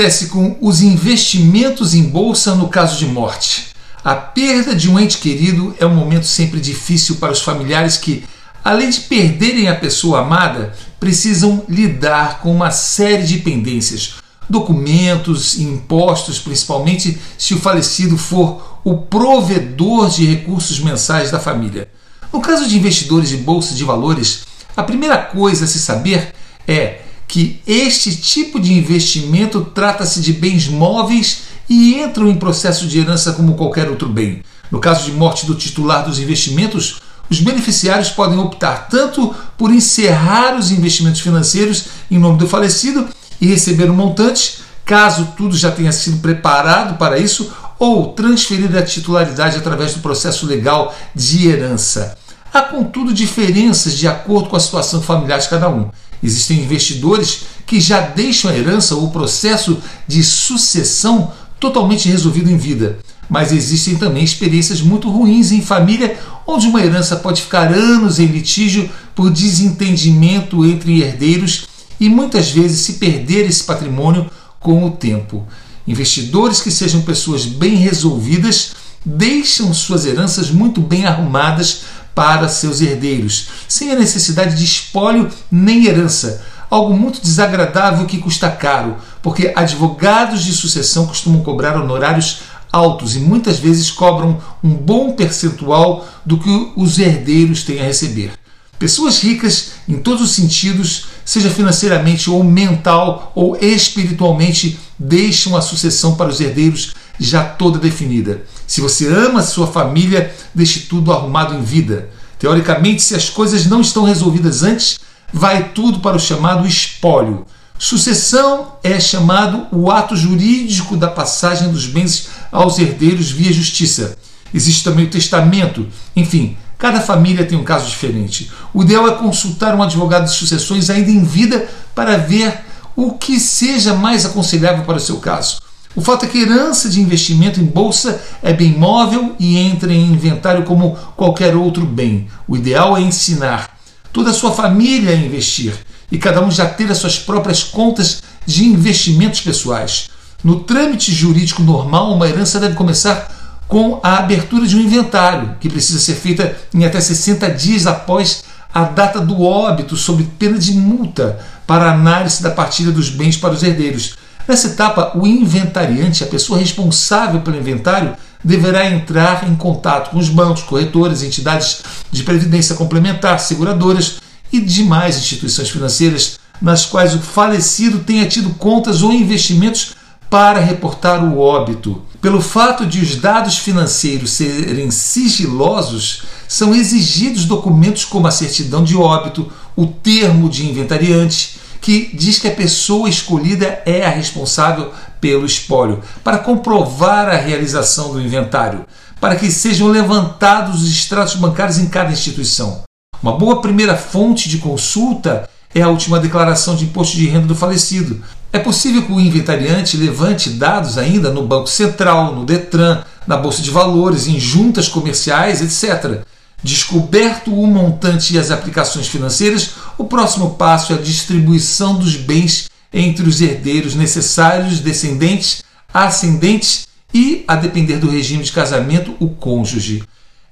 acontece com os investimentos em bolsa no caso de morte? A perda de um ente querido é um momento sempre difícil para os familiares que, além de perderem a pessoa amada, precisam lidar com uma série de pendências, documentos impostos, principalmente se o falecido for o provedor de recursos mensais da família. No caso de investidores de bolsa de valores, a primeira coisa a se saber é que este tipo de investimento trata-se de bens móveis e entram em processo de herança como qualquer outro bem. No caso de morte do titular dos investimentos, os beneficiários podem optar tanto por encerrar os investimentos financeiros em nome do falecido e receber um montante, caso tudo já tenha sido preparado para isso, ou transferir a titularidade através do processo legal de herança. Há, contudo, diferenças de acordo com a situação familiar de cada um. Existem investidores que já deixam a herança ou o processo de sucessão totalmente resolvido em vida. Mas existem também experiências muito ruins em família, onde uma herança pode ficar anos em litígio por desentendimento entre herdeiros e muitas vezes se perder esse patrimônio com o tempo. Investidores que sejam pessoas bem resolvidas deixam suas heranças muito bem arrumadas para seus herdeiros, sem a necessidade de espólio nem herança. Algo muito desagradável que custa caro, porque advogados de sucessão costumam cobrar honorários altos e muitas vezes cobram um bom percentual do que os herdeiros têm a receber. Pessoas ricas em todos os sentidos, seja financeiramente ou mental ou espiritualmente, deixam a sucessão para os herdeiros já toda definida. Se você ama sua família, deixe tudo arrumado em vida. Teoricamente, se as coisas não estão resolvidas antes, vai tudo para o chamado espólio. Sucessão é chamado o ato jurídico da passagem dos bens aos herdeiros via justiça. Existe também o testamento. Enfim, cada família tem um caso diferente. O ideal é consultar um advogado de sucessões ainda em vida para ver o que seja mais aconselhável para o seu caso. O fato é que herança de investimento em bolsa é bem móvel e entra em inventário como qualquer outro bem. O ideal é ensinar toda a sua família a investir e cada um já ter as suas próprias contas de investimentos pessoais. No trâmite jurídico normal, uma herança deve começar com a abertura de um inventário, que precisa ser feita em até 60 dias após a data do óbito, sob pena de multa, para análise da partilha dos bens para os herdeiros. Nessa etapa, o inventariante, a pessoa responsável pelo inventário, deverá entrar em contato com os bancos, corretores, entidades de previdência complementar, seguradoras e demais instituições financeiras nas quais o falecido tenha tido contas ou investimentos para reportar o óbito. Pelo fato de os dados financeiros serem sigilosos, são exigidos documentos como a certidão de óbito, o termo de inventariante, que diz que a pessoa escolhida é a responsável pelo espólio, para comprovar a realização do inventário, para que sejam levantados os extratos bancários em cada instituição. Uma boa primeira fonte de consulta é a última declaração de imposto de renda do falecido. É possível que o inventariante levante dados ainda no Banco Central, no Detran, na Bolsa de Valores, em juntas comerciais, etc. Descoberto o montante e as aplicações financeiras, o próximo passo é a distribuição dos bens entre os herdeiros necessários, descendentes, ascendentes e, a depender do regime de casamento, o cônjuge.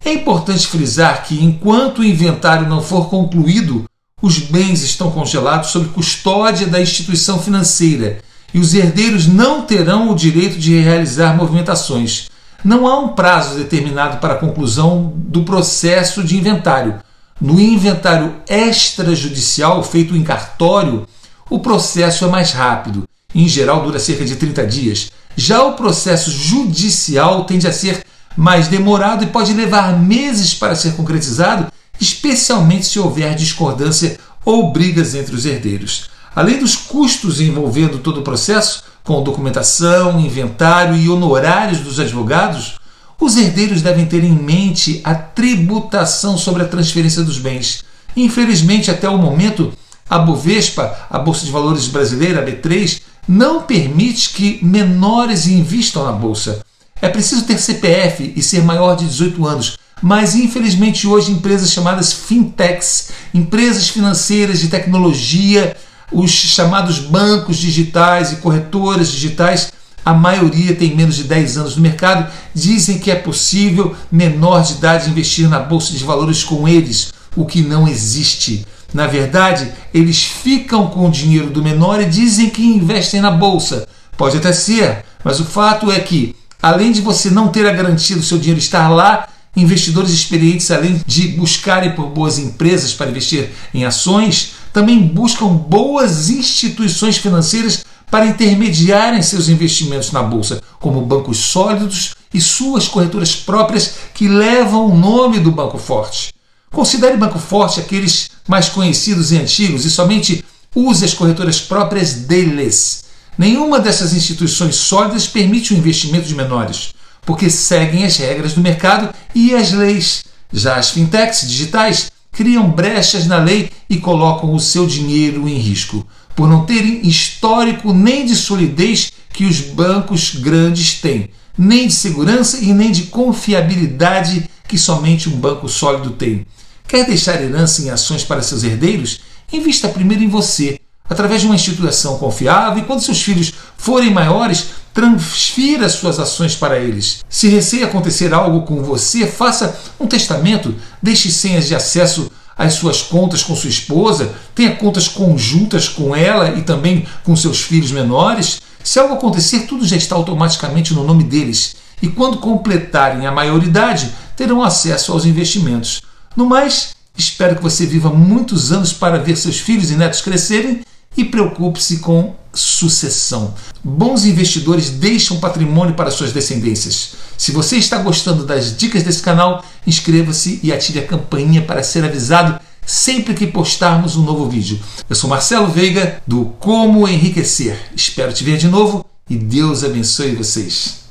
É importante frisar que, enquanto o inventário não for concluído, os bens estão congelados sob custódia da instituição financeira e os herdeiros não terão o direito de realizar movimentações. Não há um prazo determinado para a conclusão do processo de inventário. No inventário extrajudicial feito em cartório, o processo é mais rápido, em geral dura cerca de 30 dias. Já o processo judicial tende a ser mais demorado e pode levar meses para ser concretizado, especialmente se houver discordância ou brigas entre os herdeiros. Além dos custos envolvendo todo o processo, com documentação, inventário e honorários dos advogados, os herdeiros devem ter em mente a tributação sobre a transferência dos bens. Infelizmente, até o momento, a Bovespa, a Bolsa de Valores brasileira, a B3, não permite que menores invistam na bolsa. É preciso ter CPF e ser maior de 18 anos, mas infelizmente hoje empresas chamadas fintechs, empresas financeiras de tecnologia, os chamados bancos digitais e corretoras digitais, a maioria tem menos de 10 anos no mercado, dizem que é possível menor de idade investir na bolsa de valores com eles, o que não existe. Na verdade, eles ficam com o dinheiro do menor e dizem que investem na bolsa. Pode até ser, mas o fato é que, além de você não ter a garantia do seu dinheiro estar lá, investidores experientes, além de buscarem por boas empresas para investir em ações, também buscam boas instituições financeiras para intermediarem seus investimentos na bolsa, como bancos sólidos e suas corretoras próprias que levam o nome do banco forte. Considere banco forte aqueles mais conhecidos e antigos e somente use as corretoras próprias deles. Nenhuma dessas instituições sólidas permite o investimento de menores, porque seguem as regras do mercado e as leis. Já as fintechs digitais criam brechas na lei e colocam o seu dinheiro em risco, por não terem histórico nem de solidez que os bancos grandes têm, nem de segurança e nem de confiabilidade que somente um banco sólido tem. Quer deixar herança em ações para seus herdeiros? Invista primeiro em você, através de uma instituição confiável, e quando seus filhos forem maiores, transfira suas ações para eles. Se receia acontecer algo com você, faça um testamento, deixe senhas de acesso às suas contas com sua esposa, tenha contas conjuntas com ela e também com seus filhos menores. Se algo acontecer, tudo já está automaticamente no nome deles. E quando completarem a maioridade, terão acesso aos investimentos. No mais, espero que você viva muitos anos para ver seus filhos e netos crescerem e preocupe-se com sucessão. Bons investidores deixam patrimônio para suas descendências. Se você está gostando das dicas desse canal, inscreva-se e ative a campainha para ser avisado sempre que postarmos um novo vídeo. Eu sou Marcelo Veiga do Como Enriquecer. Espero te ver de novo e Deus abençoe vocês.